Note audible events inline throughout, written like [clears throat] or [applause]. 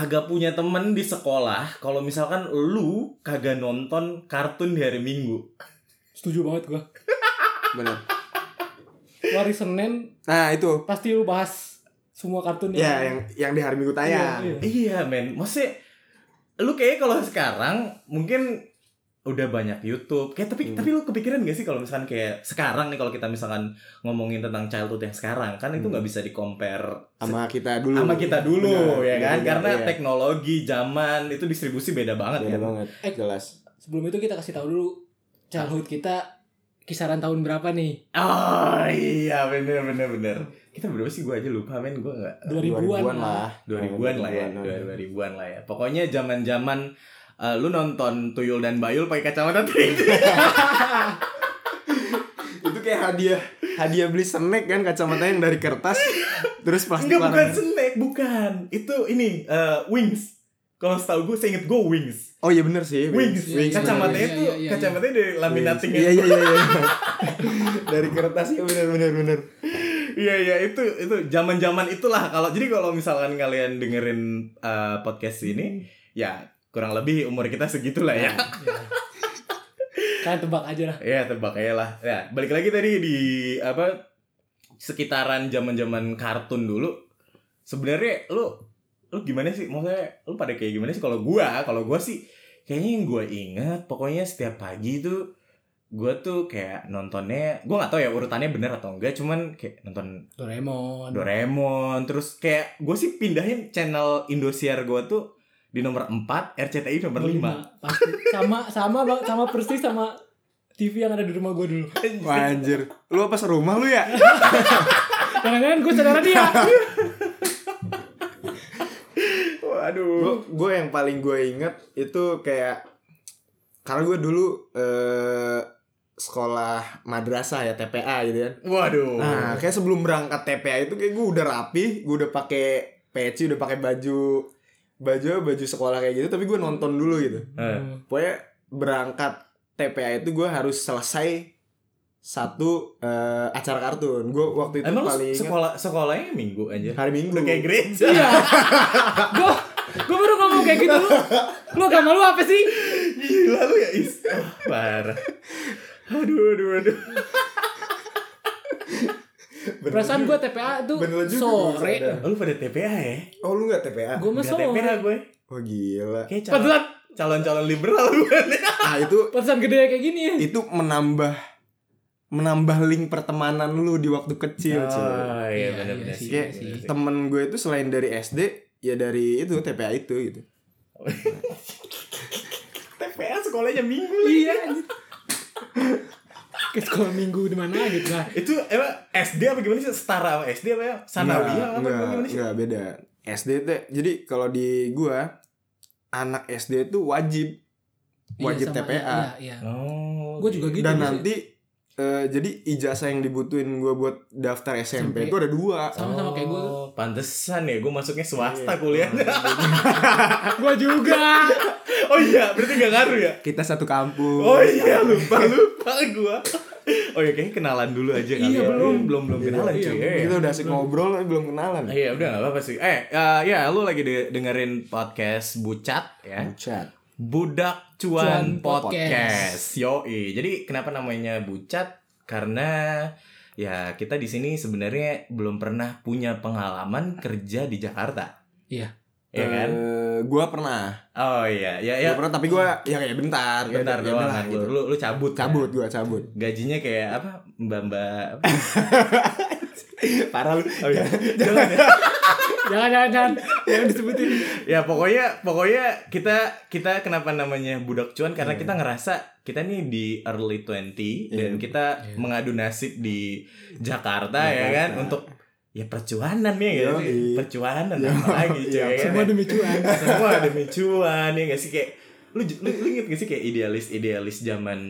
kagak punya temen di sekolah kalau misalkan lu kagak nonton kartun di hari Minggu. Setuju banget gua. [laughs] Bener. Lu Hari Senin Nah itu. pasti lu bahas semua kartun Ya yang yang di hari Minggu tayang. Iya, iya. Iya men, maksudnya lu kayak kalau sekarang mungkin udah banyak YouTube. Kayak tapi Hmm. tapi lu kepikiran gak sih kalau misalkan kayak sekarang nih kalau kita misalkan ngomongin tentang childhood yang sekarang kan itu Hmm. nggak bisa di compare Sama kita dulu. sama kita dulu Benar, ya kan benar, karena iya. teknologi zaman itu distribusi beda banget Beda kan. banget. Eh. Jelas. Sebelum itu kita kasih tahu dulu childhood kita kisaran tahun berapa nih? Oh iya bener bener bener. Kita berapa sih gue aja lupa men gue nggak 2000-an lah. 2000-an lah ya, 2000-an lah ya. Pokoknya zaman-zaman eh, lu nonton Tuyul dan Bayul pakai kacamata 3D. [laughs] Itu kayak hadiah hadiah beli snack kan kacamata yang dari kertas terus plastik Enggak bukan warna- snack, bukan. Itu ini eh, Wings. Kalau setahu gue, saya inget gue Wings. Oh iya bener sih. Wings. Wings. Kacamatanya Iya, tuh iya, iya, kacamatanya dari laminating Iya iya iya iya. [laughs] dari kertas ya bener bener bener. Iya iya itu itu zaman-zaman itulah kalau jadi kalau misalkan kalian dengerin eh, podcast ini ya kurang lebih umur kita segitulah ya. Iya. Kalian tebak aja lah. Ya tebak aja lah. Ya balik lagi tadi di apa sekitaran zaman-zaman kartun dulu. Sebenarnya lu lu gimana sih? Maksudnya lu pada kayak gimana sih? Kalau gua, kalau gua sih kayaknya yang gua ingat pokoknya setiap pagi tuh gua tuh kayak nontonnya gua nggak tahu ya urutannya bener atau enggak cuman kayak nonton Doraemon. Doraemon terus kayak gue sih pindahin channel Indosiar gue tuh di nomor 4 RCTI nomor 5 Pasti sama sama bang sama persis sama TV yang ada di rumah gue dulu. Wah, anjir. Lu apa serumah lu ya? Jangan-jangan gue saudara dia. waduh gue yang paling gue inget itu kayak karena gue dulu eh, sekolah madrasah ya TPA gitu kan. waduh Nah, kayak sebelum berangkat TPA itu kayak gue udah rapi, gue udah pakai peci, udah pakai baju baju baju sekolah kayak gitu, tapi gue nonton dulu gitu. Eh, Pokoknya berangkat TPA itu gue harus selesai satu eh, acara kartun. Gue waktu itu emang paling ingat sekolah sekolahnya minggu aja hari Minggu. udah kayak gereja Iya. [laughs] Gue gue baru ngomong kayak gitu lu. Lu agama lu apa sih? gila lu ya is parah aduh aduh aduh [laughs] Bener Perasaan gue TPA tuh Bener juga sore. sadar. lu pada TPA ya Oh lu gak TPA? Gue mah Nggak TPA sore. gue Oh gila. kayak calon Pantesan calon calon liberal gue [laughs] Ah itu pantesan gede kayak gini ya. itu menambah menambah link pertemanan lu di waktu kecil, oh iya Iya, benar iya sih, Kayak iya temen gue itu selain dari SD ya dari itu TPA itu gitu. [laughs] TPA sekolahnya minggu. Iya. Ke sekolah minggu di mana gitu lah. itu emang SD apa gimana sih setara sama SD apa ya sanawiyah apa enggak, gimana sih enggak beda. SD tuh jadi kalau di gua anak SD itu wajib wajib Iya, sama, TPA. Iya, iya. oh Gue juga gitu. Dan sih. nanti eh, jadi ijazah yang dibutuhin gua buat daftar SMP, SMP. itu ada dua. Sama-sama kayak gue. Oh, pantesan ya gue masuknya swasta Iya. kuliahnya [laughs] [laughs] Gue juga. oh iya berarti gak ngaruh ya Kita satu kampus. oh iya lupa lupa gue oh iya kayaknya kenalan dulu aja kali Iya, ya. belum. belum belum kenalan Iya, cuy iya, Eh, Kita udah asik ngobrol tapi belum kenalan. Iya udah gak apa-apa sih Eh eh, ya lu lagi de- dengerin podcast Bucat ya Chat. Budak Cuan, Cuan Podcast. Yoi. Jadi kenapa namanya Bucat? Karena ya kita di sini sebenarnya belum pernah punya pengalaman kerja di Jakarta. Iya. Iya kan? Eh, gua pernah. Oh iya, ya Ya. ya. pernah tapi gua ya kayak bentar, ya Bentar ya doang gitu. lu, lu cabut. ya? Cabut gua cabut. Gajinya kayak apa? Mbak-mbak apa? [laughs] Parah lu. Oh iya. [laughs] Jangan ya. Jangan jangan jangan. [laughs] Jangan disebutin. ya pokoknya pokoknya kita kita kenapa namanya budak cuan karena Iya. kita ngerasa kita nih di early 20 dan Iya. kita Iya. mengadu nasib di Jakarta, ya Jakarta. kan untuk ya percuanan ya sih Yoi. percuanan Yoi. apa lagi cuy Iya, ya kan? Semua demi cuan. [laughs] semua demi cuan ya gak sih kayak lu lu, lu inget gak sih kayak idealis idealis zaman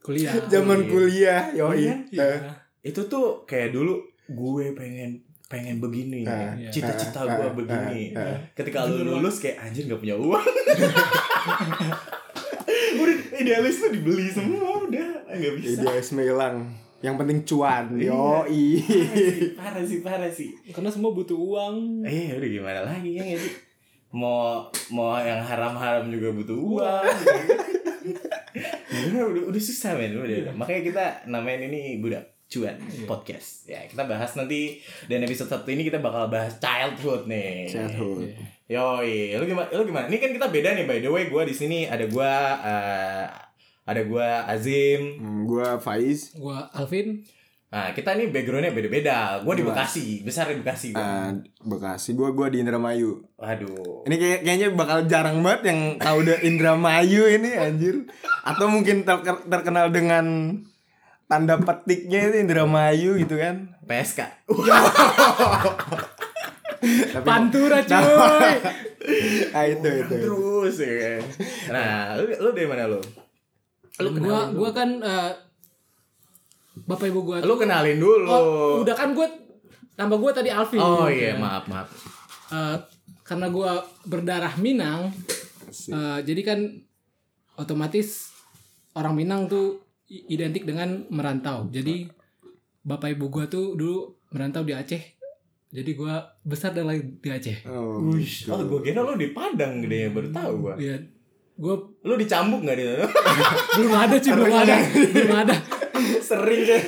Kuliah. Zaman iya. kuliah, yoi. Iya. Iya. Eh, itu tuh kayak dulu gue pengen pengen begini iya. cita-cita ah, gue begini ah, ah. ketika lu lulus kayak anjir nggak punya uang [laughs] udah idealis tuh dibeli semua udah nggak bisa Idealisme hilang. Yang penting cuan. Iya. Yoi. parah sih parah sih Karena semua butuh uang. eh udah gimana lagi ya sih mau mau yang haram-haram juga butuh uang. [laughs] Gimana, udah, udah susah men udah. Makanya kita namain ini budak cuan podcast. Ya kita bahas nanti dan episode satu ini kita bakal bahas childhood nih. Childhood. Yoi, lu gimana? Lu gimana? Ini kan kita beda nih by the way. Gua di sini ada gua eh, ada gua Azim. Hmm, gua Faiz Gua Alvin. Nah, kita nih backgroundnya beda-beda. Gua di. Bekasi, besar di Bekasi gua. eh, Bekasi gua gua di Indramayu Waduh. ini kayak kayaknya bakal jarang banget yang tahu udah Indramayu ini anjir atau mungkin terke- terkenal dengan tanda petiknya itu Indramayu gitu kan PSK. Tapi Pantura cuy. [laughs] ah itu itu Terus ya kan. Nah, lu, lu dari mana lu? Lu gua kenalin gua kan eh, Bapak Ibu gua Lu kenalin dulu. Oh, udah kan gua nama gua tadi Alvin. Oh gitu iya, kan. maaf, maaf. Eh, karena gua berdarah Minang, eh, jadi kan otomatis orang Minang tuh identik dengan merantau. Jadi bapak ibu gua tuh dulu merantau di Aceh. Jadi gua besar dan lahir di Aceh. oh, Oh, gua kira lu di Padang gede baru tahu gua. Iya. Gua Lu dicambuk nggak di sana? [laughs] belum ada cuy, belum ada. Belum [laughs] ada. Sering kan.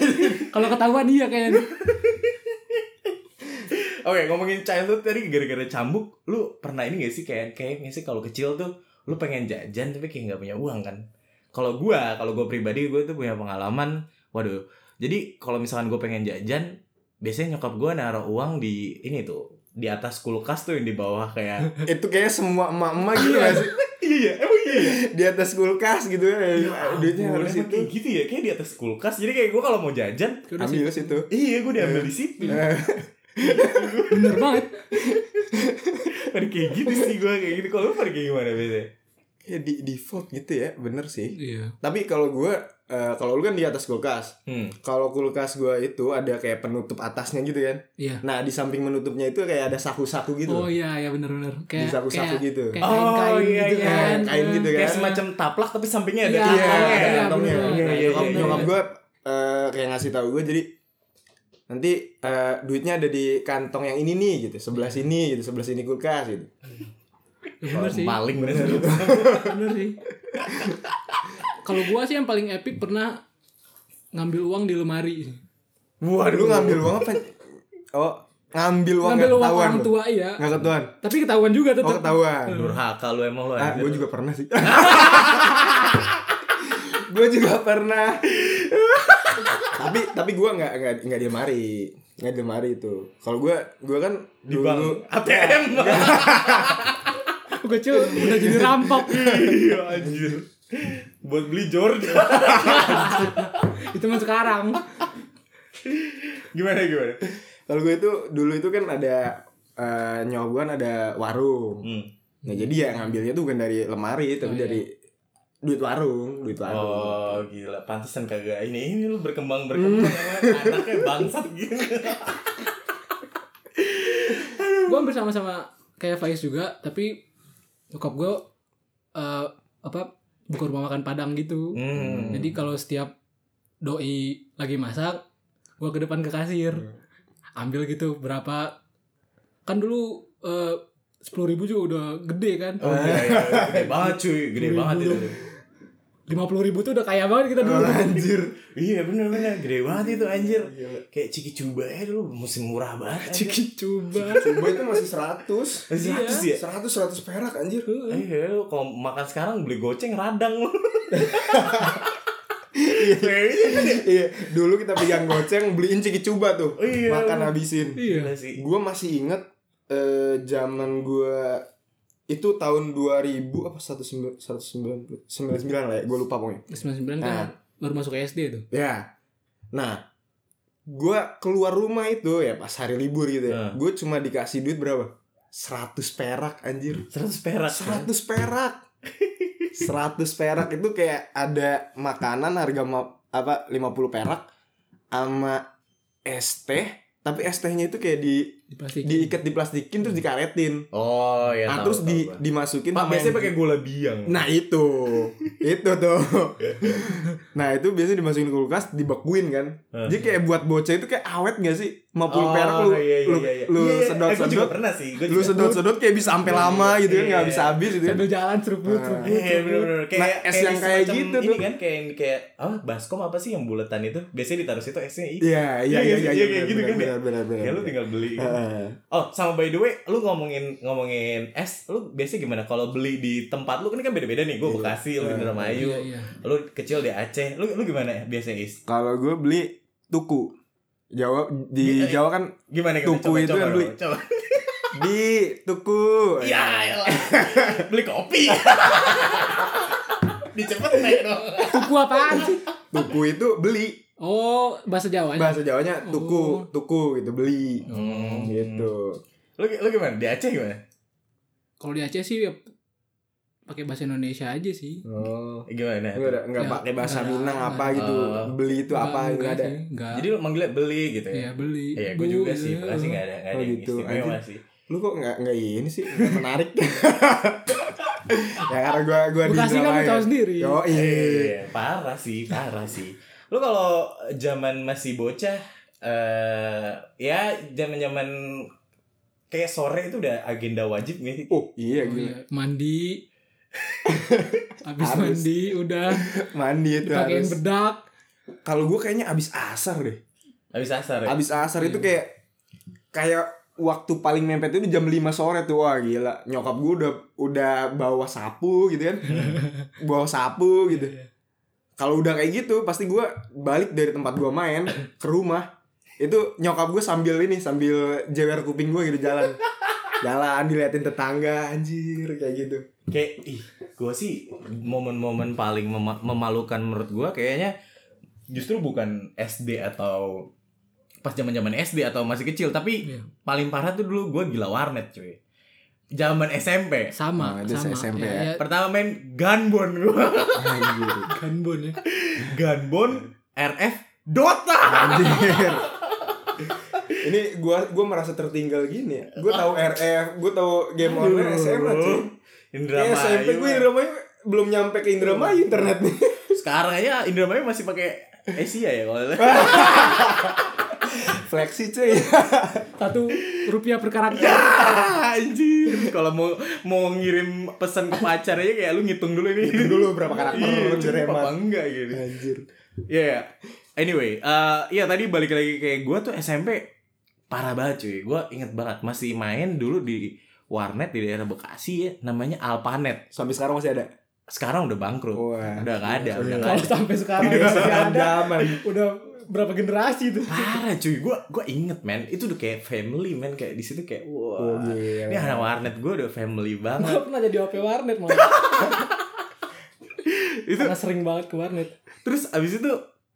Kalau ketahuan iya kayaknya. [laughs] Oke, ngomongin childhood tadi gara-gara cambuk, lu pernah ini gak sih kayak kayak sih kalau kecil tuh lu pengen jajan tapi kayak nggak punya uang kan? Kalau gua, kalau gua pribadi gua tuh punya pengalaman, waduh. Jadi kalau misalkan gua pengen jajan, biasanya nyokap gua naruh uang di ini tuh di atas kulkas tuh yang di bawah kayak [laughs] itu kayaknya semua emak-emak gitu gak sih? [laughs] Iya emang iya ya? [laughs] di atas kulkas gitu ya duitnya harus itu kayak gitu ya kayak di atas kulkas. Jadi kayak gua kalau mau jajan ambil situ iya gua diambil di situ. Eh, bener banget. pada kayak gitu sih gua kayak gitu. Kalau lu pada kayak gimana biasanya ya di default gitu ya bener sih Iya. tapi kalau gue eh, kalau lu kan di atas kulkas hmm. kalau kulkas gue itu ada kayak penutup atasnya gitu kan Iya. nah di samping menutupnya itu kayak ada saku-saku gitu Oh iya, ya bener-bener. Kayak saku-saku kayak- gitu. Kayak Oh, kain-kain iya, gitu iya. kan. Kain gitu kan. kayak semacam taplak tapi sampingnya ada Iya, iya kantongnya iya, kantongnya. Iya, iya, nyokap iya, nyokap iya. gue eh, kayak ngasih tahu gue jadi nanti eh, duitnya ada di kantong yang ini nih gitu sebelah sini gitu sebelah sini kulkas gitu Ya, bener sih. maling bener. Bener sih. Kalau gua sih yang paling epic pernah ngambil uang di lemari waduh. Lu ngambil uang apa? Oh ngambil uang ngambil uang ketahuan orang tua iya. Nggak ketahuan? Tapi ketahuan juga oh tetap ketahuan durhaka lu emang lu ah gue juga pernah sih. [laughs] Gue juga pernah. Tapi tapi gue nggak nggak nggak di lemari. Nggak di lemari itu. Kalau gue gue kan di bank. dulu ATM gue kecil udah jadi rampok. [laughs] Iya anjir. Buat beli Jordan. [laughs] Itu mah sekarang. Gimana gimana? Kalau gue itu dulu itu kan ada eh, nyokap gue kan ada warung. Hmm. nah jadi ya ngambilnya tuh bukan dari lemari tapi Oh, iya. dari duit warung duit warung. Oh gila. Pantesan kagak. Ini ini lu berkembang berkembang. Emang anaknya bangsat gitu gue hampir sama-sama kayak Faiz juga tapi nyokap gue eh, apa buka rumah makan padang gitu. Hmm. jadi kalau setiap doi lagi masak gue ke depan ke kasir. Ambil gitu berapa kan dulu sepuluh ribu juga udah gede kan? Oh iya, iya gede banget cuy. Gede banget itu. Lima puluh ribu tuh udah kaya banget kita dulu. Anjir. Iya bener bener. Gede banget itu anjir. Kayak ciki coba ya dulu musim murah banget anjir. ciki coba coba itu masih 100 Seratus ya? 100 100 perak anjir. Iya, lu kalau makan sekarang beli goceng radang. Lu. iya dulu kita pegang goceng beliin ciki coba tuh. Iya. makan habisin. Iya. Sih. gue masih inget eh zaman gue itu tahun 2000 apa 1999 99 lah ya gue lupa pokoknya. Sembilan sembilan kan Nah. baru masuk SD tuh ya. Nah gue keluar rumah itu ya pas hari libur gitu ya. Nah. gue cuma dikasih duit berapa? 100 perak anjir. 100 perak. 100 perak. 100 perak itu kayak ada makanan harga ma- apa 50 perak sama es teh. Tapi es tehnya itu kayak di Di plastik. diikat diplastikin terus dikaretin Oh ya. nah tahu, terus tahu di gua. dimasukin Pak sama biasanya yang- pakai gula biang. Nah itu, [laughs] itu tuh. nah itu biasanya dimasukin ke kulkas, dibekuin kan. Jadi kayak buat bocah itu kayak awet gak sih? 50 Oh, perak lu, iya, iya, lu, iya, iya. lu Iya, iya. sedot Eh, sedot, pernah sih. Gua lu juga. sedot sedot kayak bisa sampai lama gitu kan, Iya, nggak iya. bisa habis gitu kan. Sambil jalan seruput Nah. seruput. Iya bener-bener kayak Nah, es yang kayak gitu ini tuh. kan kayak kayak apa baskom apa sih yang buletan itu biasanya ditaruh situ esnya. Iya, iya, Iya, iya, iya, iya, iya, benar, gitu kan, benar, ya? benar, benar, Ya lu tinggal beli. Heeh. Oh sama by the way, lu ngomongin ngomongin es, lu biasanya gimana kalau beli di tempat lu ini kan beda-beda nih. Gue Iya. Bekasi, lu di Indramayu, Iya, iya. lu kecil di Aceh. Lu lu gimana ya biasanya is? Kalau gue beli tuku. Jawa di iya. Jawa kan Gimana Tuku coba, itu coba, yang beli. Coba. [laughs] di tuku. Iya, elah. beli kopi. [laughs] Dicepet naik dong. Tuku apaan sih? Tuku itu beli. Oh, bahasa Jawanya. Bahasa Jawanya tuku, Oh. tuku gitu beli. Hmm. Gitu. Lu lu gimana? Di Aceh gimana? Kalau di Aceh sih ya pakai bahasa Indonesia aja sih. Oh. Gimana? Enggak enggak Ya, pakai bahasa enggak, Minang enggak apa gitu. Oh. Beli itu apa Enggak, enggak ada. sih, Enggak. Jadi lu manggilnya beli gitu ya? Iya, beli. Iya, gue juga sih. Bekasi nggak ada nggak ada Oh, yang gitu, istimewa sih. Lu kok enggak enggak ini sih? Enggak menarik. [laughs] ya karena gua gua di Bekasi kan tahu sendiri. Yo, iya. Iya, parah sih, parah sih. Lu kalau zaman masih bocah eh ya zaman-zaman kayak sore itu udah agenda wajib sih? Oh, iya Oh, gila. iya. Mandi. [laughs] Habis Harus. mandi udah Mandi itu harus. bedak. Kalau gua kayaknya abis asar deh. Habis asar ya? Abis asar itu Iya. kayak kayak waktu paling mepet itu jam 5 sore tuh wah gila nyokap gue udah udah bawa sapu gitu kan [laughs] bawa sapu gitu kalau udah kayak gitu pasti gue balik dari tempat gue main ke rumah itu nyokap gue sambil ini sambil jewer kuping gue gitu jalan [laughs] jalan diliatin tetangga anjir kayak gitu Kayak ih, gue sih momen-momen paling mema- memalukan menurut gue kayaknya justru bukan SD atau pas zaman-zaman SD atau masih kecil, tapi Iya. paling parah tuh dulu gue gila warnet cuy. Zaman SMP. Sama, Nah, sama. SMP Ya, ya. ya, Pertama main Gunbon gue. anjir [laughs] Ganbon ya. Gunbon RF Dota. anjir [laughs] ini gua gua merasa tertinggal gini ya gua tahu [laughs] RF gua tahu game online SMA cuy Indramayu. Ya, SMP gue Indramayu belum nyampe ke Indramayu internetnya. [laughs] Sekarang aja Indramayu masih pakai Asia ya kalau [laughs] Fleksi cuy. [laughs] Satu rupiah per karakter. Ah, anjir. Kalau mau mau ngirim pesan ke pacar aja kayak lu ngitung dulu ini. Hitung dulu berapa karakter Iya, hemat. apa enggak gitu. Anjir. Iya. yeah. Anyway, eh iya tadi balik lagi kayak gue tuh SMP parah banget cuy. Gue inget banget masih main dulu di warnet di daerah Bekasi ya, namanya Alpanet. Sampai sekarang masih ada. Sekarang udah bangkrut. Wah. Udah gak ada, udah gak ada. sampai sekarang Iya, masih ada. Udah berapa generasi tuh. Parah cuy, gue gue inget man, itu udah kayak family man kayak di situ kayak Oh, wah. gila. Ini anak warnet gue udah family banget. Gue pernah jadi OP warnet malah. [laughs] itu Karena sering banget ke warnet. terus abis itu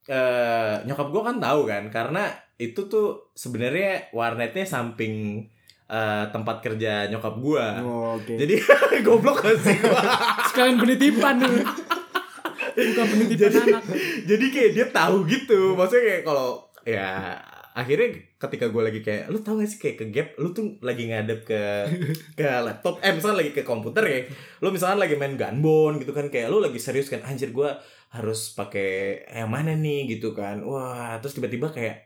eh nyokap gue kan tahu kan karena itu tuh sebenarnya warnetnya samping eh, tempat kerja nyokap gue. Oh, Oke. Jadi [laughs] goblok gak sih gue. Sekalian penitipan dulu. [laughs] Bukan penitipan anak. Jadi kayak dia tahu gitu. Maksudnya kayak kalau ya akhirnya ketika gue lagi kayak lu tau gak sih kayak ke gap lu tuh lagi ngadep ke ke laptop eh misalnya lagi ke komputer ya lu misalnya lagi main gunbone gitu kan kayak lu lagi serius kan anjir gue harus pakai yang mana nih gitu kan wah terus tiba-tiba kayak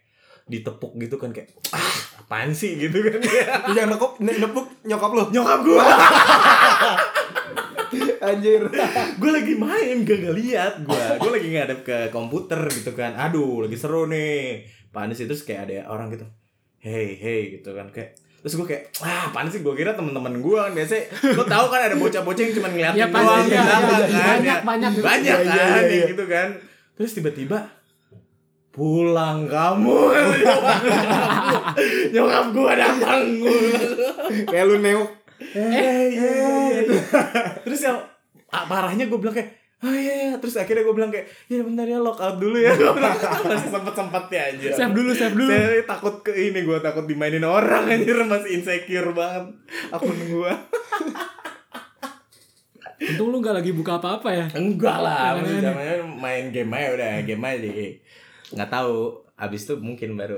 ditepuk gitu kan kayak ah apaan sih gitu kan [laughs] jangan nekuk, ne- nepuk nyokap lu. nyokap gue [laughs] Anjir. gue lagi main gak ngeliat gue gue lagi ngadep ke komputer gitu kan aduh lagi seru nih panis itu terus kayak ada orang gitu hey hey gitu kan kayak terus gue kayak ah panis sih gue kira teman-teman gue kan biasa lo tau kan ada bocah-bocah yang cuma ngeliatin Ya, doang iya, belakang iya, kan banyak, ya. banyak. banyak Iya, iya, kan iya, ya iya. gitu kan terus tiba-tiba pulang kamu. [laughs] Nyokap gue datang. Kayak lu neuk. eh iya iya iya. terus yang ah, parahnya gue bilang kayak ah iya iya. Terus akhirnya gue bilang kayak ya bentar ya lock out dulu ya. [laughs] Masih sempet sempetnya aja Save dulu, save dulu. saya takut ke ini gue takut dimainin orang anjir. Masih insecure banget akun gue Untung lu gak lagi buka apa-apa ya. enggak lah zamannya main game aja udah game aja nggak tahu abis itu mungkin baru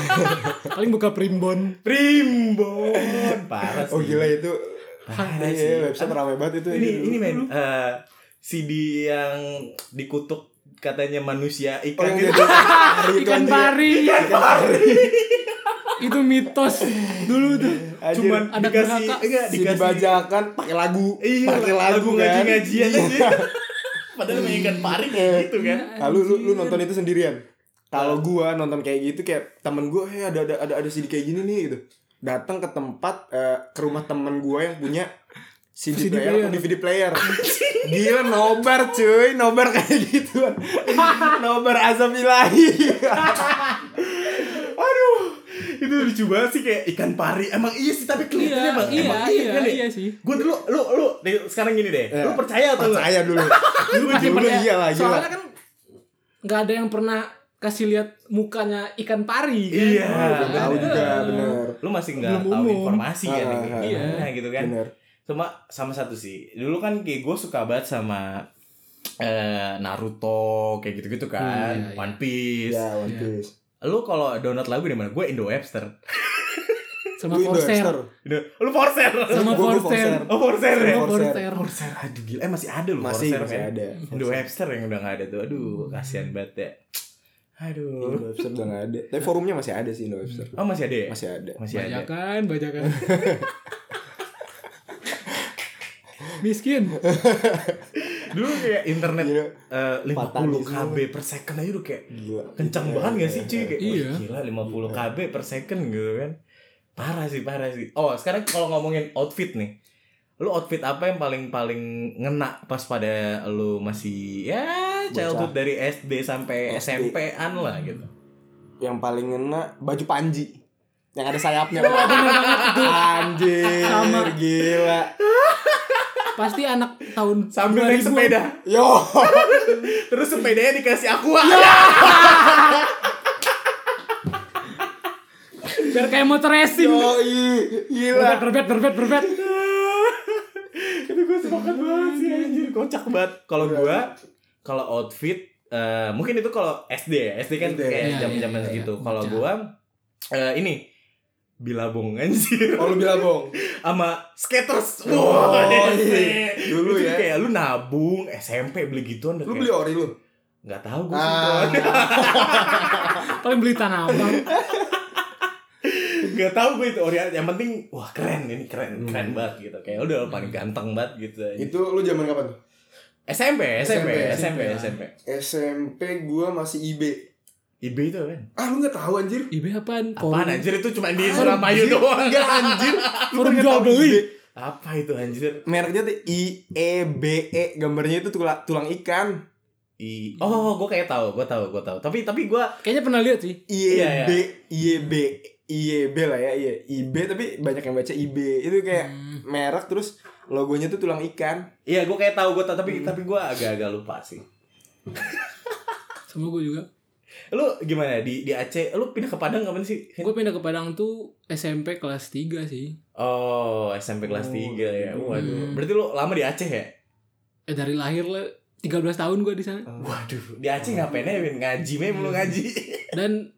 [laughs] Paling buka primbon. primbon parah sih Oh gila itu. parah Iya, sih website ramai banget itu. ini dulu. ini men eh, CD yang dikutuk katanya manusia Oh ikan yang [laughs] itu jadi pari itu Ikan pari. Ikan pari. [laughs] Itu mitos dulu tuh. Anjir. cuman Anak dikasih neraka. enggak Si dikasih dibajakan pakai lagu, iya pakai lagu, kan. ngaji-ngajian Iya. aja padahal ikan pari kayak gitu kan Nah, lu, lu, nonton itu sendirian. Kalau gua nonton kayak gitu kayak temen gua, "Hei, ada ada ada ada CD kayak gini nih." gitu. Datang ke tempat eh, ke rumah temen gua yang punya CD, CD player, player. DVD player. Gila nobar cuy, nobar kayak gituan. [laughs] nobar azam ilahi. [laughs] itu lucu banget sih kayak ikan pari emang iya sih tapi kelihatannya Iya, emang iya, emang iya, kan ya? iya sih. gue dulu lu lu sekarang gini deh Iya. lu percaya atau enggak Percaya dulu. [laughs] Lu Pasti dulu percaya. iya lah, gila. Soalnya kan nggak ada yang pernah kasih lihat mukanya ikan pari kan. Iya. Belum tahu juga bener. lu masih nggak Belum tahu umum. informasi kan Ah, ah, iya. gimana gitu kan Bener. sama sama satu sih dulu kan kayak gue suka banget sama eh, Naruto kayak gitu-gitu kan Iya, iya. One Piece Ya, One Iya. Piece. Lu kalau download lagu di mana gue Indo Webster Sama Forser. Lu Forser Sama Forser. oh Forser ya Forser. Forser. Aduh gila eh masih ada lu Masih Forser masih men. ada. Indo Webster yang udah gak ada tuh aduh kasihan banget ya aduh Indo Webster udah gak ada. Tapi forumnya masih ada sih Indo Webster. oh masih ada ya Masih ada. masih ada Bajakan, bajakan. [laughs] Miskin. [laughs] dulu kayak internet Gila. eh, 50 Patani kb per second aja udah kayak Gila. kencang banget gak sih cuy kayak Iya. "Wah, gila 50 kb per second gitu kan parah sih parah sih oh sekarang kalau ngomongin outfit nih lu outfit apa yang paling paling ngena pas pada lu masih ya childhood dari SD sampai SD. SMP-an lah gitu Yang paling ngena baju panji. Yang ada sayapnya. [laughs] Anjir. Sama. Gila. [laughs] Pasti anak tahun sambil naik 2000. sepeda Yo. [laughs] terus sepedanya dikasih aqua [laughs] Biar kayak motor racing. Yo, gila. Berbet, berbet, berbet, [laughs] itu gue sepakat banget sih anjir kocak banget kalau gue kalau outfit eh, mungkin itu kalau SD ya SD kan SD. kayak Iya, zaman zaman iya, iya, segitu iya. kalau gue eh, ini bilabong anjir Oh lu bilang bong. [laughs] sama skaters Oh, Wah, iya. Dulu ya. kayak lu nabung SMP beli gituan Lu kayak, beli ori lu? nggak tahu gue Ah. [laughs] Paling beli tanah abang. nggak tahu gue itu ori yang penting wah keren ini keren Hmm. keren banget gitu kayak udah paling ganteng banget gitu Itu lu zaman kapan tuh? SMP SMP SMP SMP, SMP SMP gua masih IB. IB itu kan Ah lu gak tahu anjir? IB apaan? Apaan anjir itu cuma di. Surabaya doang Enggak anjir. Forum nggak jual tahu beli. IB? Apa itu anjir? Mereknya tuh I E B E gambarnya itu tulang tulang ikan. I Oh, gue kayak tahu, gue tahu, gue tahu. Tapi tapi gue Kayaknya pernah lihat sih. I E Iya, iya. B I E B I E B lah ya, iya. I B tapi banyak yang baca I B. Itu kayak Hmm. merek terus logonya tuh tulang ikan. iya gue kayak tahu gue tahu tapi tapi gue agak-agak lupa sih. Sama gue juga. Lu gimana di di Aceh? Lu pindah ke Padang kapan sih? Gue pindah ke Padang tuh SMP kelas 3 sih. Oh, SMP kelas Oh, 3 ya. gitu. Waduh. Berarti lu lama di Aceh ya? Eh dari lahir lah 13 tahun gue di sana. Waduh, di Aceh ngapain ya? Win? Ngaji meh belum ngaji. [laughs] Dan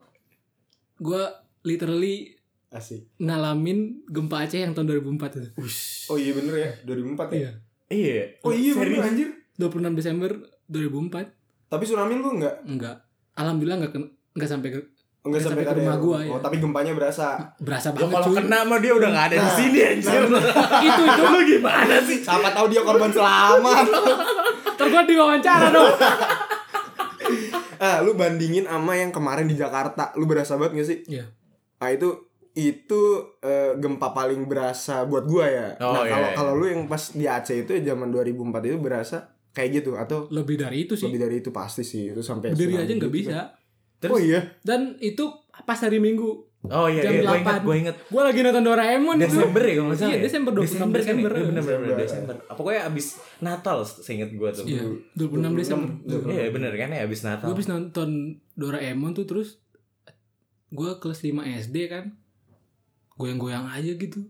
gue literally Asik. ngalamin gempa Aceh yang tahun 2004 itu. Ush. Oh iya bener ya, 2004 ya. Iya. Iya. Oh iya bener anjir. 26 Desember 2004 Tapi tsunami lu enggak enggak. Alhamdulillah enggak ken- enggak sampai ke enggak Nggak sampai, sampai ke rumah gua, ya. Oh, tapi gempanya berasa. berasa Ya banget kalau cuy. kena mah dia udah gak ada di Nah, sini anjir. itu itu Lu gimana sih? Siapa tahu dia korban selamat. [laughs] ntar gue diwawancara dong. [laughs] ah, lu bandingin sama yang kemarin di Jakarta, lu berasa banget gak sih? Iya. Ah itu itu eh, gempa paling berasa buat gua ya. Oh, nah, iya, kalau iya. kalau lu yang pas di Aceh itu ya zaman 2004 itu berasa kayak gitu atau Lebih dari itu sih. lebih dari itu pasti sih itu sampai Berdiri aja nggak gitu bisa. kan. Oh iya. Dan itu pas hari Minggu. Oh iya, Jam iya gue inget, 8. gue inget. Gue lagi nonton Doraemon. Desember ya kalau nggak salah Iya, ya? Desember, 26 Desember, kan ya? Desember. Iya, bener bener bener Desember. Desember. Ah, Pokoknya abis Natal seinget gue tuh. Iya, 26 Desember. Iya bener kan ya abis Natal. Gue habis nonton Doraemon tuh terus gue kelas 5 SD kan goyang-goyang aja gitu.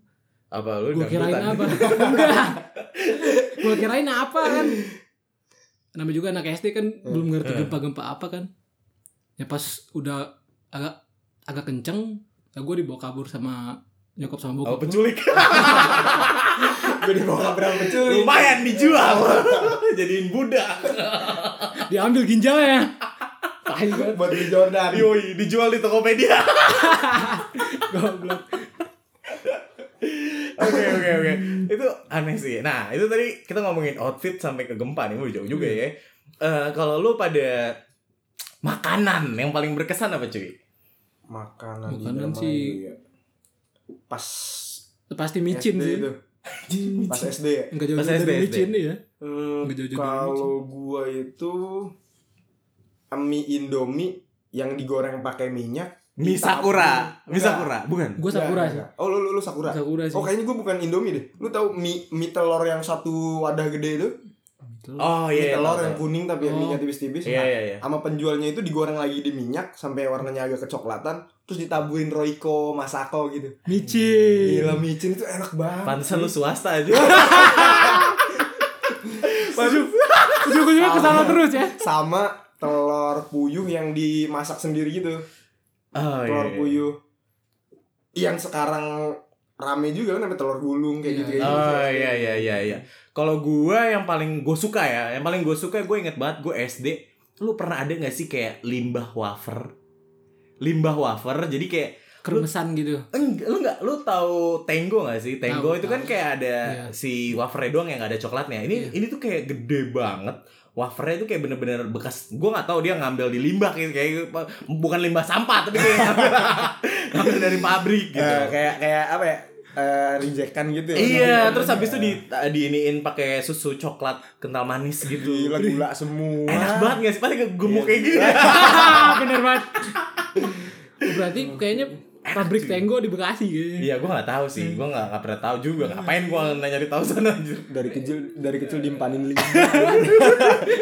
Apa lu Gue kirain apa? [laughs] Enggak. Gue kirain apa kan? Namanya juga anak SD kan belum ngerti Eh. gempa-gempa apa kan. ya pas udah agak agak kenceng ya gue dibawa kabur sama nyokap sama Oh, bokap penculik. [laughs] gue dibawa berapa penculik Lumayan dijual. [laughs] Jadiin budak. diambil ginjalnya [laughs] buat beli Jordan Yoi, dijual di Tokopedia. goblok Oke oke oke. Itu aneh sih. Nah, itu tadi kita ngomongin outfit sampai ke gempa nih, Wih, jauh juga ya. Eh kalau lu pada makanan yang paling berkesan apa cuy? makanan, Makanan di sih- ya. pas pasti micin SD sih itu [laughs] pas SD ya Enggak jauh Pas dari SD. micin ya Hmm, jauh-jauh dari kalau gua itu mie indomie yang digoreng pakai minyak Mie Hitam. Sakura, mie Enggak. Sakura, bukan? gue sakura sih. Oh lu, lu, lu sakura? Sakura sih. Oh kayaknya gua bukan indomie deh. Lu tahu mie mie telur yang satu wadah gede itu? Oh mie iya. telur tahu, yang kuning tapi Oh. minyak tipis-tipis. Iya Nah, iya iya. sama penjualnya itu digoreng lagi di minyak sampai warnanya agak kecoklatan terus ditaburin Royco Masako gitu. Micin. Gila micin itu enak banget. Pantesan lu swasta aja. [laughs] ujung-ujungnya ke sana terus ya. Sama telur puyuh yang dimasak sendiri gitu Oh iya. telur iya. puyuh yang sekarang rame juga kan ada telur gulung kayak Iya. gitu kayak Oh gitu. iya iya iya iya. Kalau gua yang paling gue suka ya, yang paling gue suka gue inget banget gue SD. Lu pernah ada nggak sih kayak limbah wafer? Limbah wafer, jadi kayak keremesan gitu enggak lu nggak lu tahu Tango nggak sih? Tango Tahu, itu kan kayak ada Iya. si wafernya doang yang nggak ada coklatnya. Ini Iya. ini tuh kayak gede banget. Wafernya itu kayak bener-bener bekas. Gue nggak tahu dia ngambil di limbah kayak, kayak bukan limbah sampah tapi kayak ngambil, [laughs] ngambil dari pabrik gitu. Eh, kayak kayak apa ya eh rejectan gitu ya Iya, terus habis itu di diiniin pakai susu coklat kental manis gitu. gila gula semua Enak banget gak sih? Pasti gemuk kayak gini. [laughs] bener banget berarti kayaknya pabrik Tenggo di Bekasi kayaknya Iya, gue gak tahu sih. Gue gak, gak pernah tahu juga. Ngapain gue nanya di tahu sana anjir. dari kecil dari kecil dimpanin limbah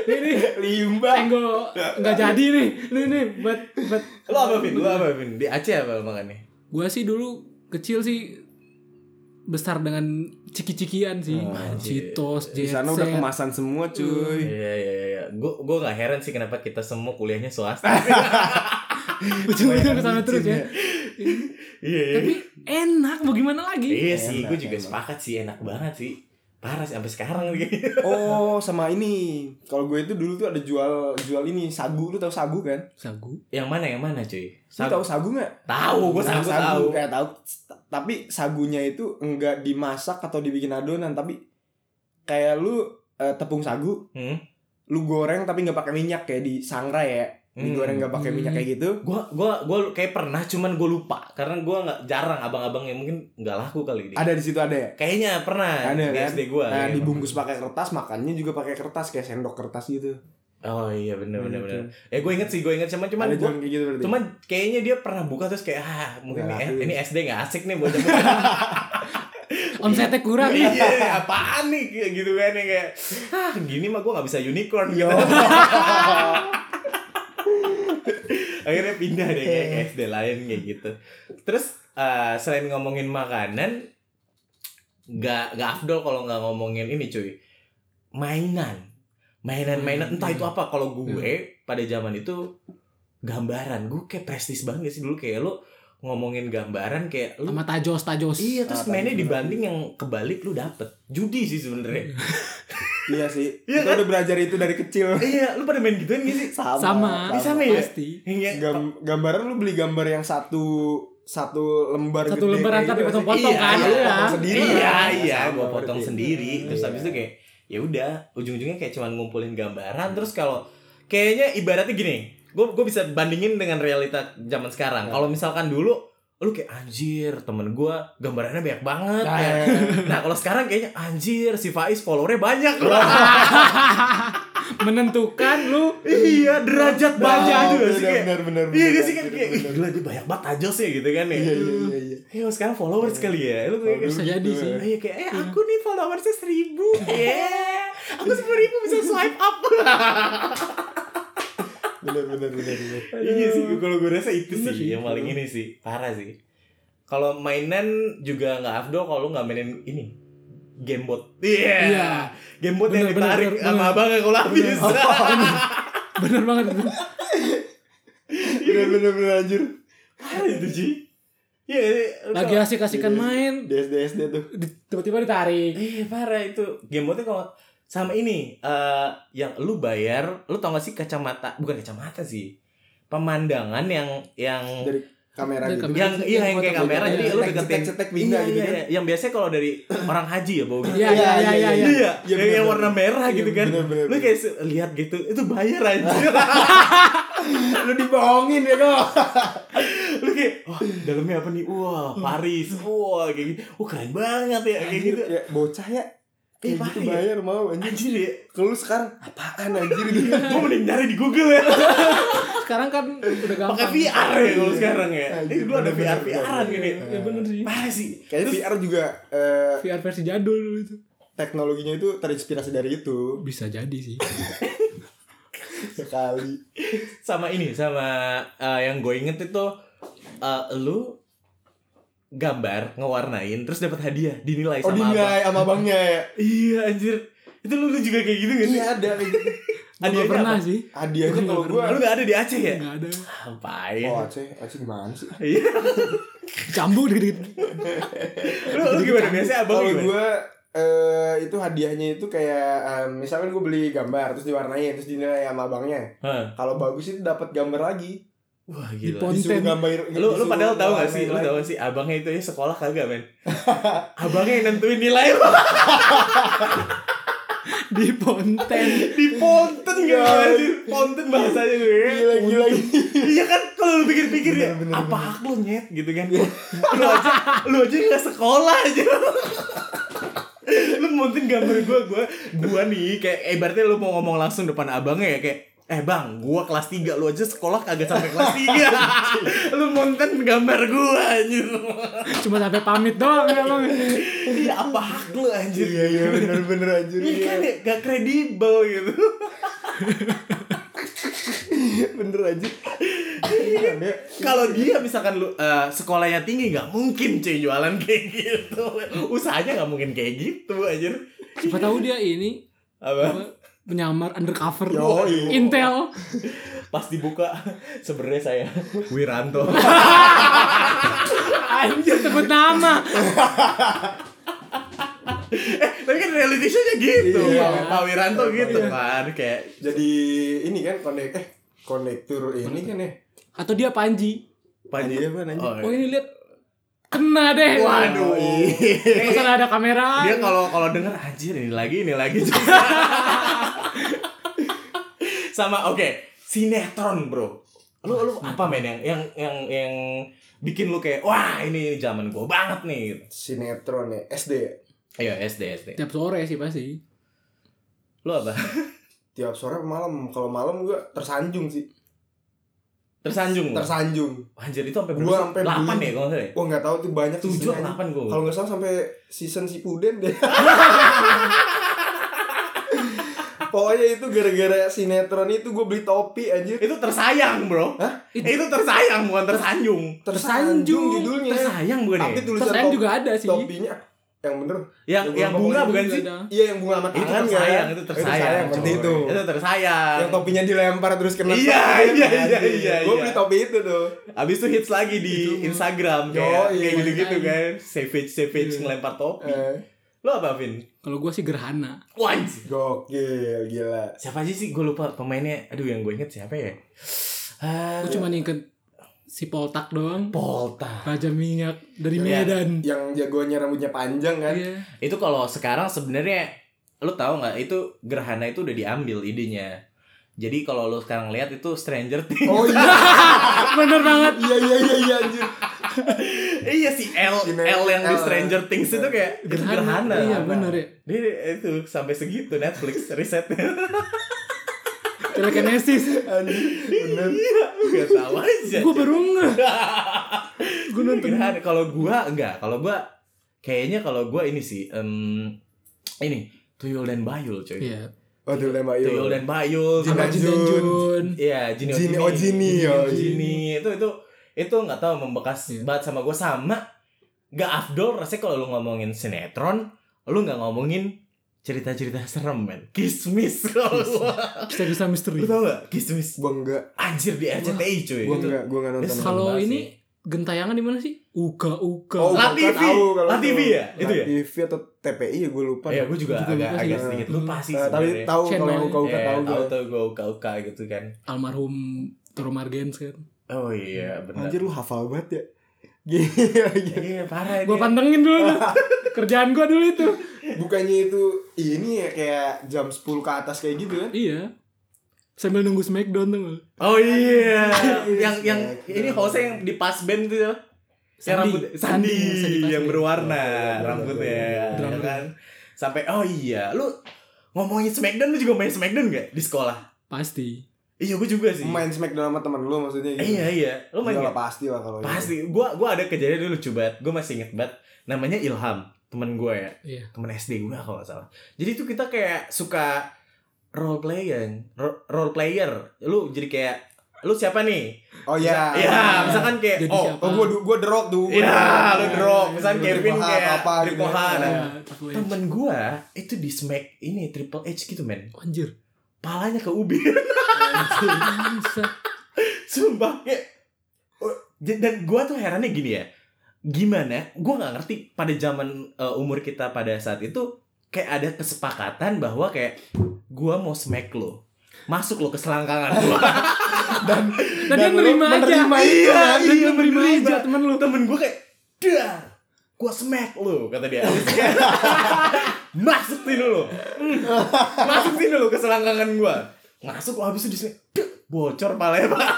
ini nih limbah Tenggo nggak jadi nih nih nih buat buat Lo apa, Vin? Lo apa, Vin? Di Aceh apa makannya? gua sih dulu kecil sih besar dengan ciki-cikian sih Oh, Citos, di sana udah kemasan semua cuy Iya, iya, iya. Gue gue gak heran sih kenapa kita semua kuliahnya swasta. [laughs] ujung-ujung ke sana terus ya Iya, iya. tapi enak mau gimana lagi Iya sih, gue juga enak. sepakat sih. Enak banget sih. Parah sih, sampai sekarang nih. [laughs] oh sama ini kalau gue itu dulu tuh ada jual jual ini sagu lu tahu sagu kan sagu Yang mana, yang mana cuy? lu tahu sagu nggak Tahu, gue Nah, sagu tahu. kayak tahu tapi sagunya itu enggak dimasak atau dibikin adonan tapi kayak lu eh, tepung sagu Hmm? lu goreng tapi nggak pakai minyak kayak di sangrai ya digoreng nggak pakai minyak kayak gitu Gua gua gua kayak pernah cuman gue lupa karena gua nggak jarang abang-abang yang mungkin nggak laku kali di. ada di situ ada ya Kayaknya pernah ada di kan SD gua. nah, kayaknya. dibungkus pakai kertas makannya juga pakai kertas kayak sendok kertas gitu Oh iya bener bener Gitu. bener. Ya gue inget sih gue inget cuman cuman jualan kayak gitu berarti cuman kayaknya dia pernah buka terus kayak ah mungkin Nggak ini, laku. ini SD nggak asik nih bocah [laughs] omsetnya kurang Iya apaan nih kayak gitu kan ya kayak ah gini mah gue nggak bisa unicorn gitu. [laughs] Akhirnya pindah deh kayak ke SD lain kayak gitu. Terus eh, selain ngomongin makanan nggak nggak afdol kalau nggak ngomongin ini cuy. Mainan. Mainan-mainan entah itu apa. Kalau gue pada zaman itu gambaran. Gue kayak prestis banget sih dulu. Kayak lu ngomongin gambaran kayak lu sama tajos tajos Iya terus Ah, mainnya dibanding yang kebalik lu dapet judi sih sebenarnya. [laughs] iya sih Iya kita kan? udah belajar itu dari kecil iya lu pada main gituan gak sih? sama Ini sama ya? pasti Yang Gam- gambaran lu beli gambar yang satu satu lembar Satu gede lembar kayak antar gitu dipotong-potong sih? kan, Iya, iya. potong sendiri iya iya Sama gua potong berarti. sendiri terus Iya. habis itu kayak ya udah ujung-ujungnya kayak cuman ngumpulin gambaran terus kalau kayaknya ibaratnya gini gue gue bisa bandingin dengan realita zaman sekarang Ya. kalau misalkan dulu lu kayak anjir temen gue gambarannya banyak banget Nah, ya. iya, iya. [laughs] nah kalau sekarang kayaknya anjir si Faiz followernya banyak [laughs] menentukan lu iya derajat banyak Nah, gitu sih bener, bener, bener, iya gak sih kan kayak "Ih, bener. gila dia banyak banget tajos ya gitu kan ya Iya, iya, iya, iya. Iya sekarang followers kali ya Lu kayak bisa jadi sih ya. Iya kayak eh aku nih followersnya seribu Yeah [laughs] Aku sepuluh ribu bisa swipe up bener bener bener bener. Iya sih kalau gue rasa itu Bener sih sih. Yang paling ini sih Parah sih. Kalau mainan juga nggak afdol kalau lu nggak mainin ini Gamebot Iya. Iya. Gamebot yang ditarik bener, sama abang kalau habis. Bener. Banget itu bener bener bener anjir. Parah itu Ji. Iya lu Lagi kalau- asik-asikan main, di SD SD tuh. Tiba-tiba ditarik. Iya parah itu. Game mode kalau sama ini eh yang lu bayar lu tau gak sih kacamata bukan kacamata sih pemandangan yang yang dari kamera Dari gitu. kamera. yang iya yang kayak kamera jadi lu deketin cetek, iya, gitu iya, kan. iya. yang biasanya kalau dari [clears throat] orang haji ya bau gitu. Iya, iya, iya, iya. iya, Iya, yang, bener, yang warna merah Iya, gitu kan. bener, bener, lu kayak lihat gitu itu bayar aja. [laughs] [laughs] Lu dibohongin ya kok. Lu kayak oh dalamnya apa nih? Wah Paris. Wah kayak gitu. Oh keren banget ya kayak gitu. ya bocah ya Iya, kayak gitu parah ya. bayar mau anjir anjir ya kalau lu sekarang apaan anjir gitu [laughs] gue mending nyari di Google ya [laughs] Sekarang kan udah gampang. pakai VR ya kalau sekarang ya Anjir, eh dulu ada VR VRan bener. gini Ya bener sih. parah sih kayak Terus- VR juga eh, VR versi jadul dulu itu. teknologinya itu terinspirasi dari itu Bisa jadi sih. [laughs] sekali sama ini sama eh, yang gue inget itu eh, lu gambar ngewarnain terus dapat hadiah dinilai oh sama dinilai sama abangnya ya abang. [laughs] iya anjir itu lu, lu juga kayak gitu gak sih iya ada gitu Gue [laughs] Hadiahnya gak pernah apa? sih. hadiahnya kalau nggak gua lu gak ada di Aceh ya Gak ada. Ngapain? oh Aceh Aceh gimana sih Iya. [laughs] Cambuk dikit-dikit. lu, lu gimana biasanya abang kalau gua eh itu hadiahnya itu kayak em, misalkan gue beli gambar terus diwarnain terus dinilai sama abangnya Hah. kalau bagus itu dapat gambar lagi Wah Di gila. pon- disuruh Konten. gambar Lu lu disuruh padahal tahu gak sih? Lu tahu sih abangnya itu ya sekolah kagak men? [laughs] abangnya yang nentuin nilai lu [laughs] Di ponten. di ponten gak anjir? Ponten bahasanya gue. ya. gila gila Iya kan kalau lu pikir-pikir ya Bener, bener, apa hak lu nyet gitu kan. lu aja lu aja gak sekolah aja. lu montin gambar gua gua gua nih kayak ibaratnya lu mau ngomong langsung depan abangnya ya kayak Eh bang, gua kelas 3, lu aja sekolah kagak sampai kelas 3 [laughs] Lu monten gambar gua anjir Cuma sampai pamit doang ya bang. Iya apa hak lu anjir iya iya bener bener anjir Iya kan iya ya, gak kredibel gitu [laughs] bener aja Iya, dia- Kalau dia misalkan lu eh, sekolahnya tinggi nggak mungkin cuy jualan kayak gitu. Usahanya nggak mungkin kayak gitu anjir. Siapa tahu dia ini Apa? apa, penyamar undercover. Yoi. Intel. [laughs] Pas dibuka sebenarnya saya Wiranto. [laughs] Anjir sebut nama. eh, tapi kan reality show-nya gitu. Iya. Pak Wiranto gitu Iya. kan kayak jadi ini kan konek eh konektor ini kan ya Atau dia Panji. Panji. Iya, Pan, anjing. Oh, Oh ini lihat kena deh. Waduh. Masa ada kamera. Dia kalau kalau denger anjir ini lagi ini lagi. [laughs] Sama oke, sinetron, Bro. Lu lu apa men yang yang yang yang bikin lu kayak wah ini zaman gua banget nih gitu. sinetron ya SD ya Iya, SD SD. Tiap sore sih pasti. Lu apa? [laughs] tiap sore malam kalau malam gua tersanjung sih Tersanjung. tersanjung Anjir itu sampai Gua berapa? sampai 8 beli. ya kalau nggak salah ya? wah nggak tahu tuh banyak 7 seasonnya, atau anjing. 8 gua. kalau nggak salah sampai season si Puden deh [laughs] pokoknya itu gara-gara sinetron itu gue beli topi anjir Itu tersayang, Bro. Hah? Itu tersanjung bukan tersanjung. tersanjung judulnya Tersayang bukan tapi ya? tulisan Terus top- juga ada sih. topinya yang bener Yang Yang yang bunga bukan sih? ada. iya yang bunga sama Itu tangan tersayang, kan? itu tersayang. coy. itu Itu tersayang. yang topinya dilempar terus kena Iya, iya, iya, iya, gue iya. beli topi itu tuh Abis itu hits lagi di Itu. Instagram kayak iya, kayak gitu-gitu iya. kan. Savage savage ngelempar topi. eh, Lo apa, Vin? Kalau gue sih gerhana. Wanj. gokil gila Siapa aja sih? Gue lupa pemainnya. Aduh, yang gue inget siapa ya? Gue cuma inget si Poltak doang. Polta. Raja minyak dari. Medan. yang jagoannya rambutnya panjang kan Iya. Itu kalau sekarang sebenarnya lo tahu nggak itu gerhana itu udah diambil idenya. Jadi kalau lo sekarang lihat itu Stranger Things. oh iya [laughs] Bener banget. iya iya iya iya anjir [laughs] iya si L L yang di. Stranger Things itu kayak gerhana. Iya bener ya. Dia itu sampai segitu Netflix risetnya. [laughs] Telekinesis. bener Iya, gak tahu aja. gue baru nge. Gue nonton. Kalau gua enggak, kalau gua kayaknya kalau gua ini sih em, ini Tuyul dan Bayul coy. Iya. waduh lembak Tuyul dan Bayul Sama Jin Jin dan Jun. Iya, Jini Jini, oh, Jini, oh, Jini. Itu itu itu nggak tahu membekas Iya. banget sama gue sama gak afdol rasanya kalau lu ngomongin sinetron lu nggak ngomongin cerita-cerita serem men kismis kalau gua Kisah-kisah misteri. lu tau gak kismis Gua enggak. anjir di RCTI cuy Gua Itu- enggak, gua enggak nonton. Kalau ini gentayangan di mana sih? Uka Uka. Oh, La TV. La itu. TV ya? Itu ya? TV atau TPI ya gue lupa. Iya, gue juga, Juga agak lupa sih. agak sedikit lupa sih Eh, tapi tahu kalau uka uka Iya, tahu tahu gue. gue uka uka gitu kan. Almarhum Toro Margens kan. Oh iya benar. Anjir lu hafal banget ya. [laughs] Gila, gila. Iya parah ini. Gue pantengin dulu tuh. [laughs] Kerjaan gue dulu itu. Bukannya itu ini ya kayak jam 10 ke atas kayak gitu kan? Iya. Sambil nunggu Smackdown tuh. Oh [laughs] iya, yang yang Smackdown. ini hostnya yang di pas band tuh ya. Yang Sandi. rambut Sandi, Sandi, Sandi yang berwarna Oh, iya, rambutnya ya kan. Sampai oh iya, lu ngomongin Smackdown lu juga main Smackdown gak di sekolah? Pasti. Iya, gue juga sih. Main Smackdown sama temen lu maksudnya gitu. Iya iya, lu main gak? pasti lah kalau. Pasti. Gua gua ada kejadian dulu lucu banget. Gue masih inget banget. Namanya Ilham, temen gue ya. Iya. temen SD gue kalau nggak salah. Jadi itu kita kayak suka role player, Ro- role player. Lu jadi kayak lu siapa nih? Oh iya. Iya, misalkan kayak Jadi oh, siapa? Oh gua gua drop tuh. Iya, drop. lu drop. Misalkan Kevin Triple H kayak apa gitu. Triple H. Iya, temen gue itu di smack ini Triple H gitu men. Anjir. Palanya ke ubin. [laughs] Sumpah. Ya. Oh, Dan gue tuh herannya gini ya. Gimana? Gue nggak ngerti pada zaman uh, umur kita pada saat itu kayak ada kesepakatan bahwa kayak gue mau smack lo. Masuk lo ke selangkangan gue. [laughs] Dan, dia lu nerima aja. menerima itu Iya, kan. Dan iya, dia nerima menerima. aja temen lu. Temen gue kayak, dar, gue smack lo, kata dia. [laughs] Masuk sini lo. Hmm. Masuk sini lo ke selangkangan gue. Masuk, habis itu di sini, bocor palanya pak.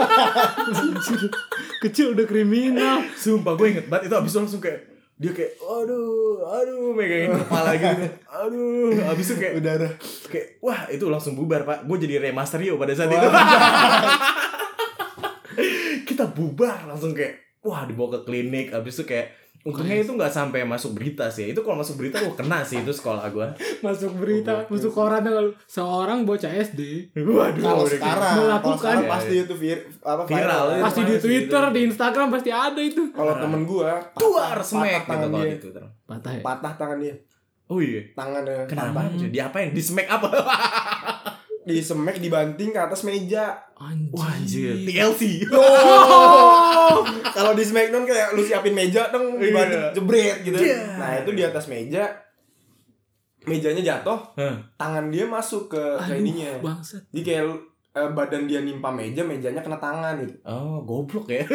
[laughs] Kecil udah kriminal. Sumpah gue inget banget itu habis itu langsung kayak dia kayak aduh aduh megangin kepala gitu aduh habis itu kayak Udara. kayak wah itu langsung bubar pak gue jadi remaster yuk pada saat itu [laughs] kita bubar langsung kayak wah dibawa ke klinik habis itu kayak untungnya itu nggak sampai masuk berita sih itu kalau masuk berita gue kena sih itu sekolah gue [laughs] Masuk berita, masuk koran kalau seorang bocah SD waduh Kalau sekarang, Melakukan. sekarang Iya, pasti iya. itu vir, apa Viral, viral. pasti di Pasti Twitter, itu. di Instagram pasti ada itu. Kalau temen duar patah smack gitu tangan kalau dia. di Twitter Patah ya. Patah tangan dia. oh iya Tangannya kenapa patah. anjir? di apa yang di smack apa [laughs] Di semek dibanting ke atas meja. Anjir. wah anjir TLC [laughs] Oh. Kalau di Smackdown kayak lu siapin meja dong Iya. dibanting jebret gitu. Iya. Nah, itu di atas meja mejanya jatuh, Hah. tangan dia masuk ke bangsat. Jadi kayak eh, badan dia nimpa meja, mejanya kena tangan gitu. Oh, goblok ya.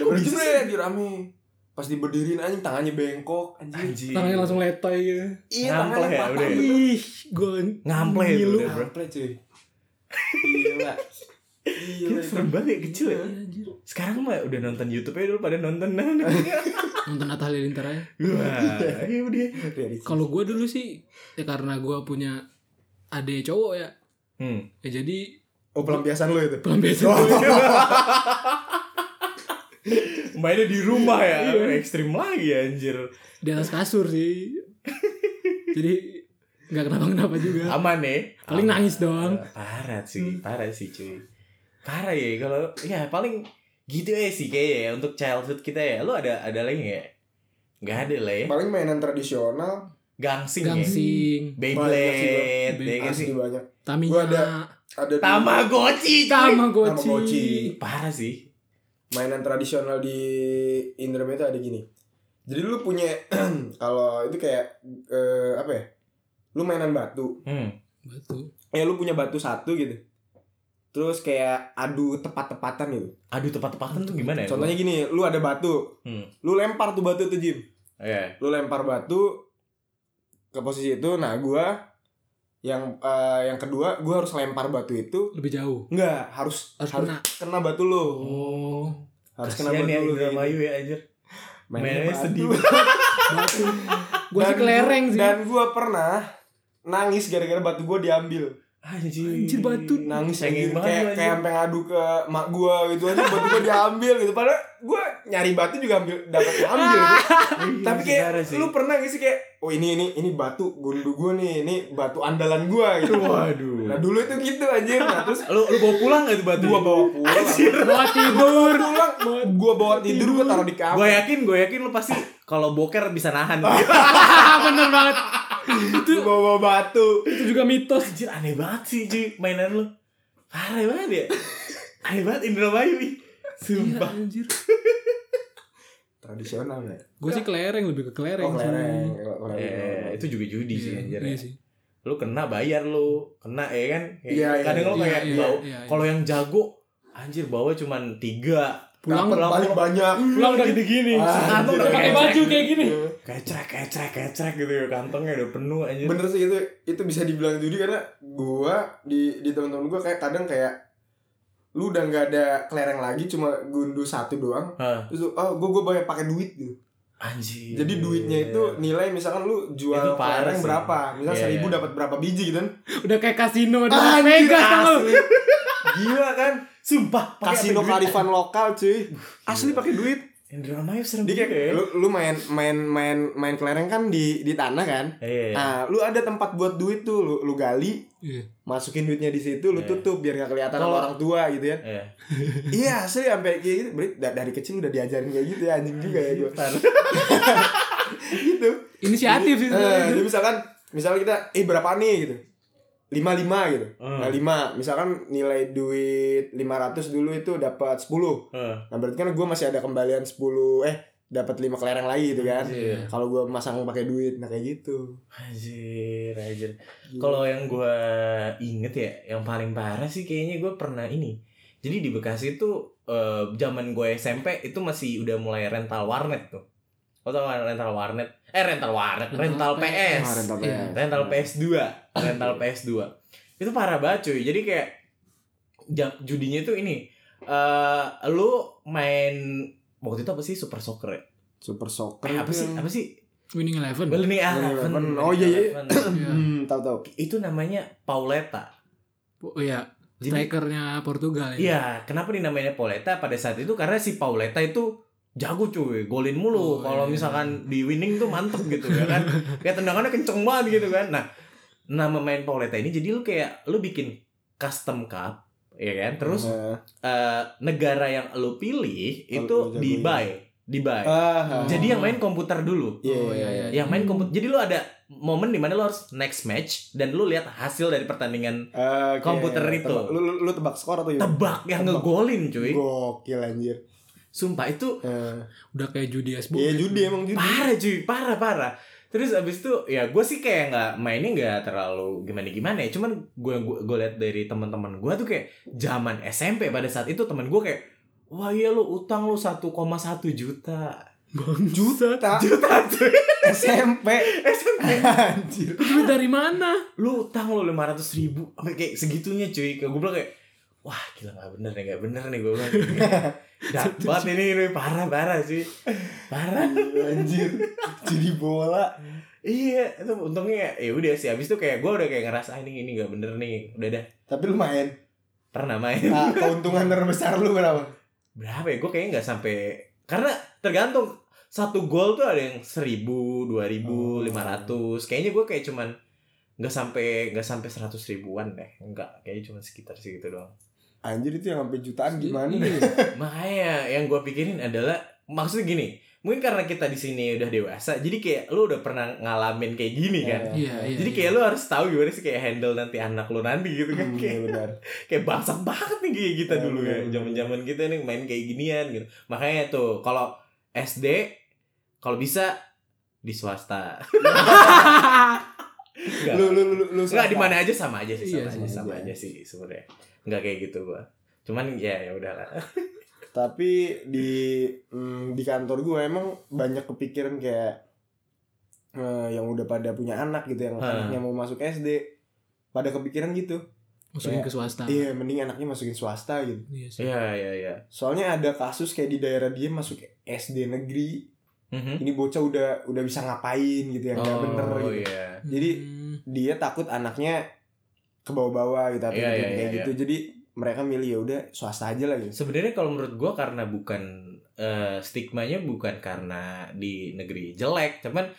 Udah bisa jebret di rame. Pas diberdiriin anjing tangannya bengkok anjing. Anjir. Tangannya langsung letoy gitu. Iya, tangannya ya, udah ya? Ih, gue itu ngilu. udah, bro. Ngampleh cuy. Gila. Gila. Gila, serem banget ya kecil ya. Iya. Sekarang mah udah nonton YouTube aja dulu pada nonton. [laughs] Nonton Atta Halilintar aja. Wah, iya udah. Kalau gue dulu sih, ya karena gue punya adik cowok ya. Hmm. Ya jadi Oh, pelampiasan lu itu. pelampiasan [laughs] Oh. Mainnya di rumah ya. Iya. Ekstrim lagi anjir. di atas kasur sih. Jadi nggak kenapa-kenapa juga. Aman nih. Paling nangis doang. Parah sih, parah sih cuy. Parah ya kalau ya paling gitu ya sih kayaknya ya untuk childhood kita ya. Lu ada ada lagi nggak? Nggak ada lah ya. Paling mainan tradisional Gangsing, ya. Gangsing, Beyblade, Banyak ya kan sih? banyak. Tamiya, ada Ada Tamagotchi. Tamagotchi. Tamagotchi. Parah sih. Mainan tradisional di Indramayu itu ada gini. Jadi lu punya [clears throat] kalau itu kayak eh, apa ya? Lu mainan batu. Hmm. Batu. Ya lu punya batu satu gitu. Terus kayak adu tepat-tepatan gitu. Aduh tepat-tepatan tuh gimana ya? Contohnya gini, lu ada batu. Hmm. Lu lempar tuh batu tuh Jim. Iya. Lu lempar batu ke posisi itu. Nah, gua yang eh, yang kedua gua harus lempar batu itu Lebih jauh. enggak harus Harus harus kena. kena batu lu. Oh. Harus kena batu ya lu. Indramayu ya anjir. Mainnya Mainnya batu. sedih [laughs] Batu. Gua sih kelereng sih. Dan gua pernah nangis gara-gara batu gua diambil. Anjir. Anjir, batu. Nangis anjir. banget kayak kayak anjir. sampai ngadu ke mak gua gitu aja batu gua diambil gitu. Padahal gua nyari batu juga ambil dapat ambil gitu. Tapi kayak lu pernah gak sih kayak oh ini ini ini batu gundu gua nih, ini batu andalan gua gitu. Waduh. Nah dulu itu gitu anjir. Nah terus lu lu bawa pulang gak tuh batu? gua bawa pulang. Bawa tidur. pulang, gua bawa tidur gua taruh di kamar. Gue yakin, gue yakin lu pasti kalau boker bisa nahan. [laughs] Bener banget. Lu bawa batu. Itu juga mitos. Anjir aneh banget sih Ji mainan lu. Parah banget ya. Aneh banget Indramayu ih. Sumpah. Iya, anjir. Tradisional ya. Gue sih kelereng lebih ke kelereng. Oh, sih. kelereng. Kelereng. Eh, itu juga judi sih Iya, anjir. iya ya. sih. Lu kena bayar lu. Kena ya kan? Kayak Iya, iya, Kadang lu iya, kayak iya, bau. iya, iya. Kalau yang jago anjir bawa cuman tiga. Pulang Dapet paling banyak. pulang udah gede-gini. Ah, Kantong anjir. udah Pakai baju kayak gini. Kecrek, kecrek, kecrek gitu ya. Kantongnya udah penuh anjir. Bener sih itu itu bisa dibilang judi karena gua di di teman-teman gua kayak kadang kayak lu udah nggak ada kelereng lagi cuma gundu satu doang Hah, terus oh gua gua bayar pakai duit gitu anjir. jadi duitnya itu nilai misalkan lu jual kelereng berapa misal Iya, seribu iya. dapat berapa biji gitu kan Udah kayak kasino Las Vegas tau. Gila kan? Sumpah. pakai kasino karifan lokal cuy asli pakai duit Indramayu serem dia juga ya. kayak lu, lu main main main main kelereng kan di di tanah kan Iya. nah lu ada tempat buat duit tuh lu lu gali Iya. masukin duitnya di situ lu Iya. tutup biar gak kelihatan sama orang tua gitu ya Iya. [laughs] iya asli sampai kayak gitu dari kecil udah diajarin kayak gitu ya anjing juga ya gue [laughs] gitu Inisiatif sih Eh, jadi misalkan misalnya kita eh berapa nih gitu lima lima gitu Hmm. nah lima misalkan nilai duit 500 dulu itu dapat 10 Heeh. nah berarti kan gue masih ada kembalian 10 eh dapat lima kelereng lagi gitu kan Anjir. kalau gue masang pakai duit nah kayak gitu Anjir, anjir. Kalau yang gua inget ya, yang paling parah sih kayaknya gue pernah ini. Jadi di Bekasi tuh eh, zaman gue SMP itu masih udah mulai rental warnet tuh. Lo tau kan rental warnet? Eh rental warnet, rental, Rental PS. Ah, rental Iya. PS. rental PS2 rental PS2 itu parah banget cuy jadi kayak jam judinya itu ini eh lu main waktu itu apa sih super soccer ya super soccer eh, apa sih yang- apa sih Winning Eleven. Winning Eleven. Eleven Oh, iya, iya. [clears throat] Iya. hmm, tahu tahu itu namanya Pauleta Oh iya. jadi Strikernya Portugal ya. iya kenapa dinamainya Pauleta pada saat itu karena si Pauleta itu jago cuy golin mulu. Oh, kalau iya. misalkan di winning tuh mantep gitu ya kan. Kayak tendangannya kenceng banget gitu kan. Nah nama main Pauleta ini jadi lu kayak lu bikin custom cup ya kan? Terus Nah, eh, negara yang lu pilih itu di buy di buy ah, jadi yang main komputer dulu. Iya Oh, iya iya yang main komputer jadi lu ada momen di mana lu harus next match dan lu lihat hasil dari pertandingan Oke, komputer itu. tebak- lu, lu, lu tebak skor atau ya tebak yang Tebak. ngegolin cuy. Gokil anjir sumpah itu Eh, Udah kayak judi Asbo. iya judi emang judi parah cuy. Parah parah. Terus abis itu ya gue sih kayak nggak mainnya nggak terlalu gimana gimana ya. Cuman gue gue gue lihat dari teman-teman gue tuh kayak zaman SMP pada saat itu teman gue kayak wah iya lu utang lu 1,1 juta. Juta. [laughs] Juta cuy. SMP SMP [laughs] anjir. Duit dari mana? lu utang lu lima ratus ribu. Sampai kayak segitunya cuy. Kayak gue bilang kayak wah gila nggak bener nih nggak bener nih gue bilang. [laughs] Dapat ini ini parah parah sih. Parah anjir. Jadi bola. Iya itu untungnya ya udah sih abis itu kayak gue udah kayak ngerasa "Ah, ini ini nggak bener nih. Udah dah. Tapi lu main? Pernah main. Nah, keuntungan terbesar lu berapa? Berapa ya? Gue kayaknya nggak sampai karena tergantung satu gol tuh ada yang seribu dua ribu lima ratus. Kayaknya gue kayak cuman nggak sampai nggak sampai seratus ribuan deh. Enggak kayaknya cuma sekitar segitu doang anjir itu yang sampai jutaan gimana Iya. [laughs] makanya yang gue pikirin adalah maksudnya gini mungkin karena kita di sini udah dewasa jadi kayak lu udah pernah ngalamin kayak gini kan? Iya, iya. jadi kayak lu harus tahu gimana sih kayak handle nanti anak lu nanti gitu kan? Hmm, kayak iya benar. [laughs] kayak bangsat banget nih kayak kita Iya, dulu ya zaman zaman kita nih main kayak ginian gitu. Makanya tuh kalau SD kalau bisa di swasta. [laughs] Enggak. lu lu lu lu Enggak di mana aja sama aja sih sama Iya, aja sama sama aja. aja sih sebenarnya enggak kayak gitu gua cuman ya ya udahlah tapi di mm, di kantor gue emang banyak kepikiran kayak eh, yang udah pada punya anak gitu yang Hah. anaknya mau masuk SD pada kepikiran gitu Masukin Kayak- ke swasta. iya mending anaknya masukin swasta gitu Iya sih. iya iya iya soalnya ada kasus kayak di daerah dia masuk SD negeri Mhm. ini bocah udah udah bisa ngapain gitu yang nggak bener oh gitu. iya Jadi, Hmm. dia takut anaknya ke bawah-bawah gitu atau gitu, iya, kayak iya, gitu jadi mereka milih ya udah swasta aja lah gitu sebenarnya kalau menurut gua karena bukan eh, stigmanya bukan karena di negeri jelek cuman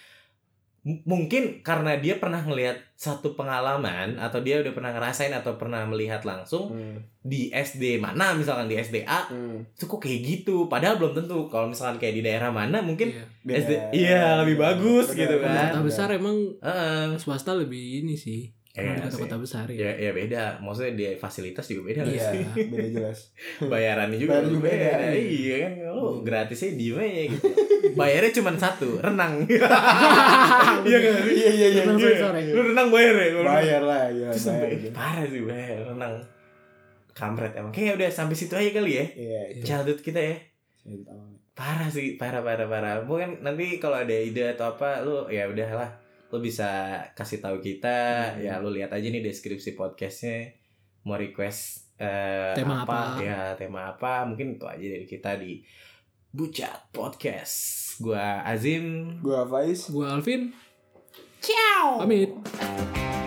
mungkin karena dia pernah ngelihat satu pengalaman atau dia udah pernah ngerasain atau pernah melihat langsung Hmm. di SD mana misalkan di SDA Hmm. itu kok kayak gitu padahal belum tentu kalau misalkan kayak di daerah mana mungkin Iya. Beda. SD iya, lebih bagus gitu kan. Kota besar emang Heeh. swasta lebih ini sih. Iya di kota-kota besar ya. Ya. ya beda. Maksudnya dia fasilitas juga beda Iya. beda jelas. [laughs] Bayarannya juga Bayar juga beda, beda. iya. Kan? Lo Hmm. gratisnya diem aja gitu? Bayarnya cuma satu renang. [laughs] Iya kan iya iya iya. Renang iya. sore-sore. lu renang bayar ya? Bayar lah ya Terus bayar sampai parah sih bayar renang. Kampret emang. Kayaknya udah sampai situ aja kali ya? Iya itu. Childhood kita ya? Parah sih parah parah parah. Mungkin nanti kalau ada ide atau apa lu ya udahlah lu bisa kasih tahu kita Hmm. ya lu lihat aja nih deskripsi podcastnya mau request eh, Tema apa? ya tema apa mungkin itu aja dari kita di Bucat Podcast gua Azim gua Faiz Gua Alvin. Ciao. Pamit.